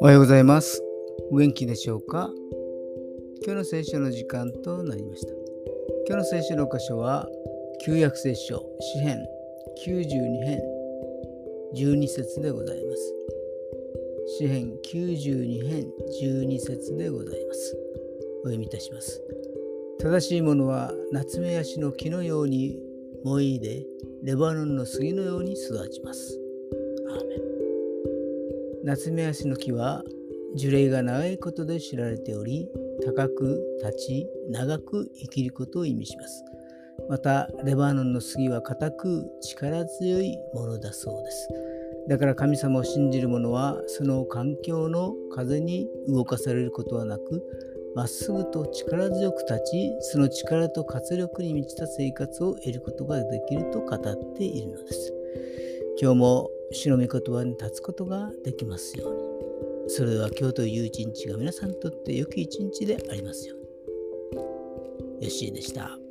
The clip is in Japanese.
おはようございます。お元気でしょうか？今日の聖書の時間となりました。今日の聖書の箇所は、旧約聖書、詩編92編12節でございます。詩編92編12節でございます。お読みいたします。正しいものは夏目ヤシの木のように萌えでレバノンの杉のように育ちます。アーメン夏目ヤシの木は樹齢が長いことで知られており高く立ち長く生きることを意味します。またレバノンの杉は固く力強いものだそうです。だから神様を信じる者はその環境の風に動かされることはなくまっすぐと力強く立ちその力と活力に満ちた生活を得ることができると語っているのです。今日も主の御言葉に立つことができますように。それでは今日という一日が皆さんにとって良き一日でありますように。よッしーでした。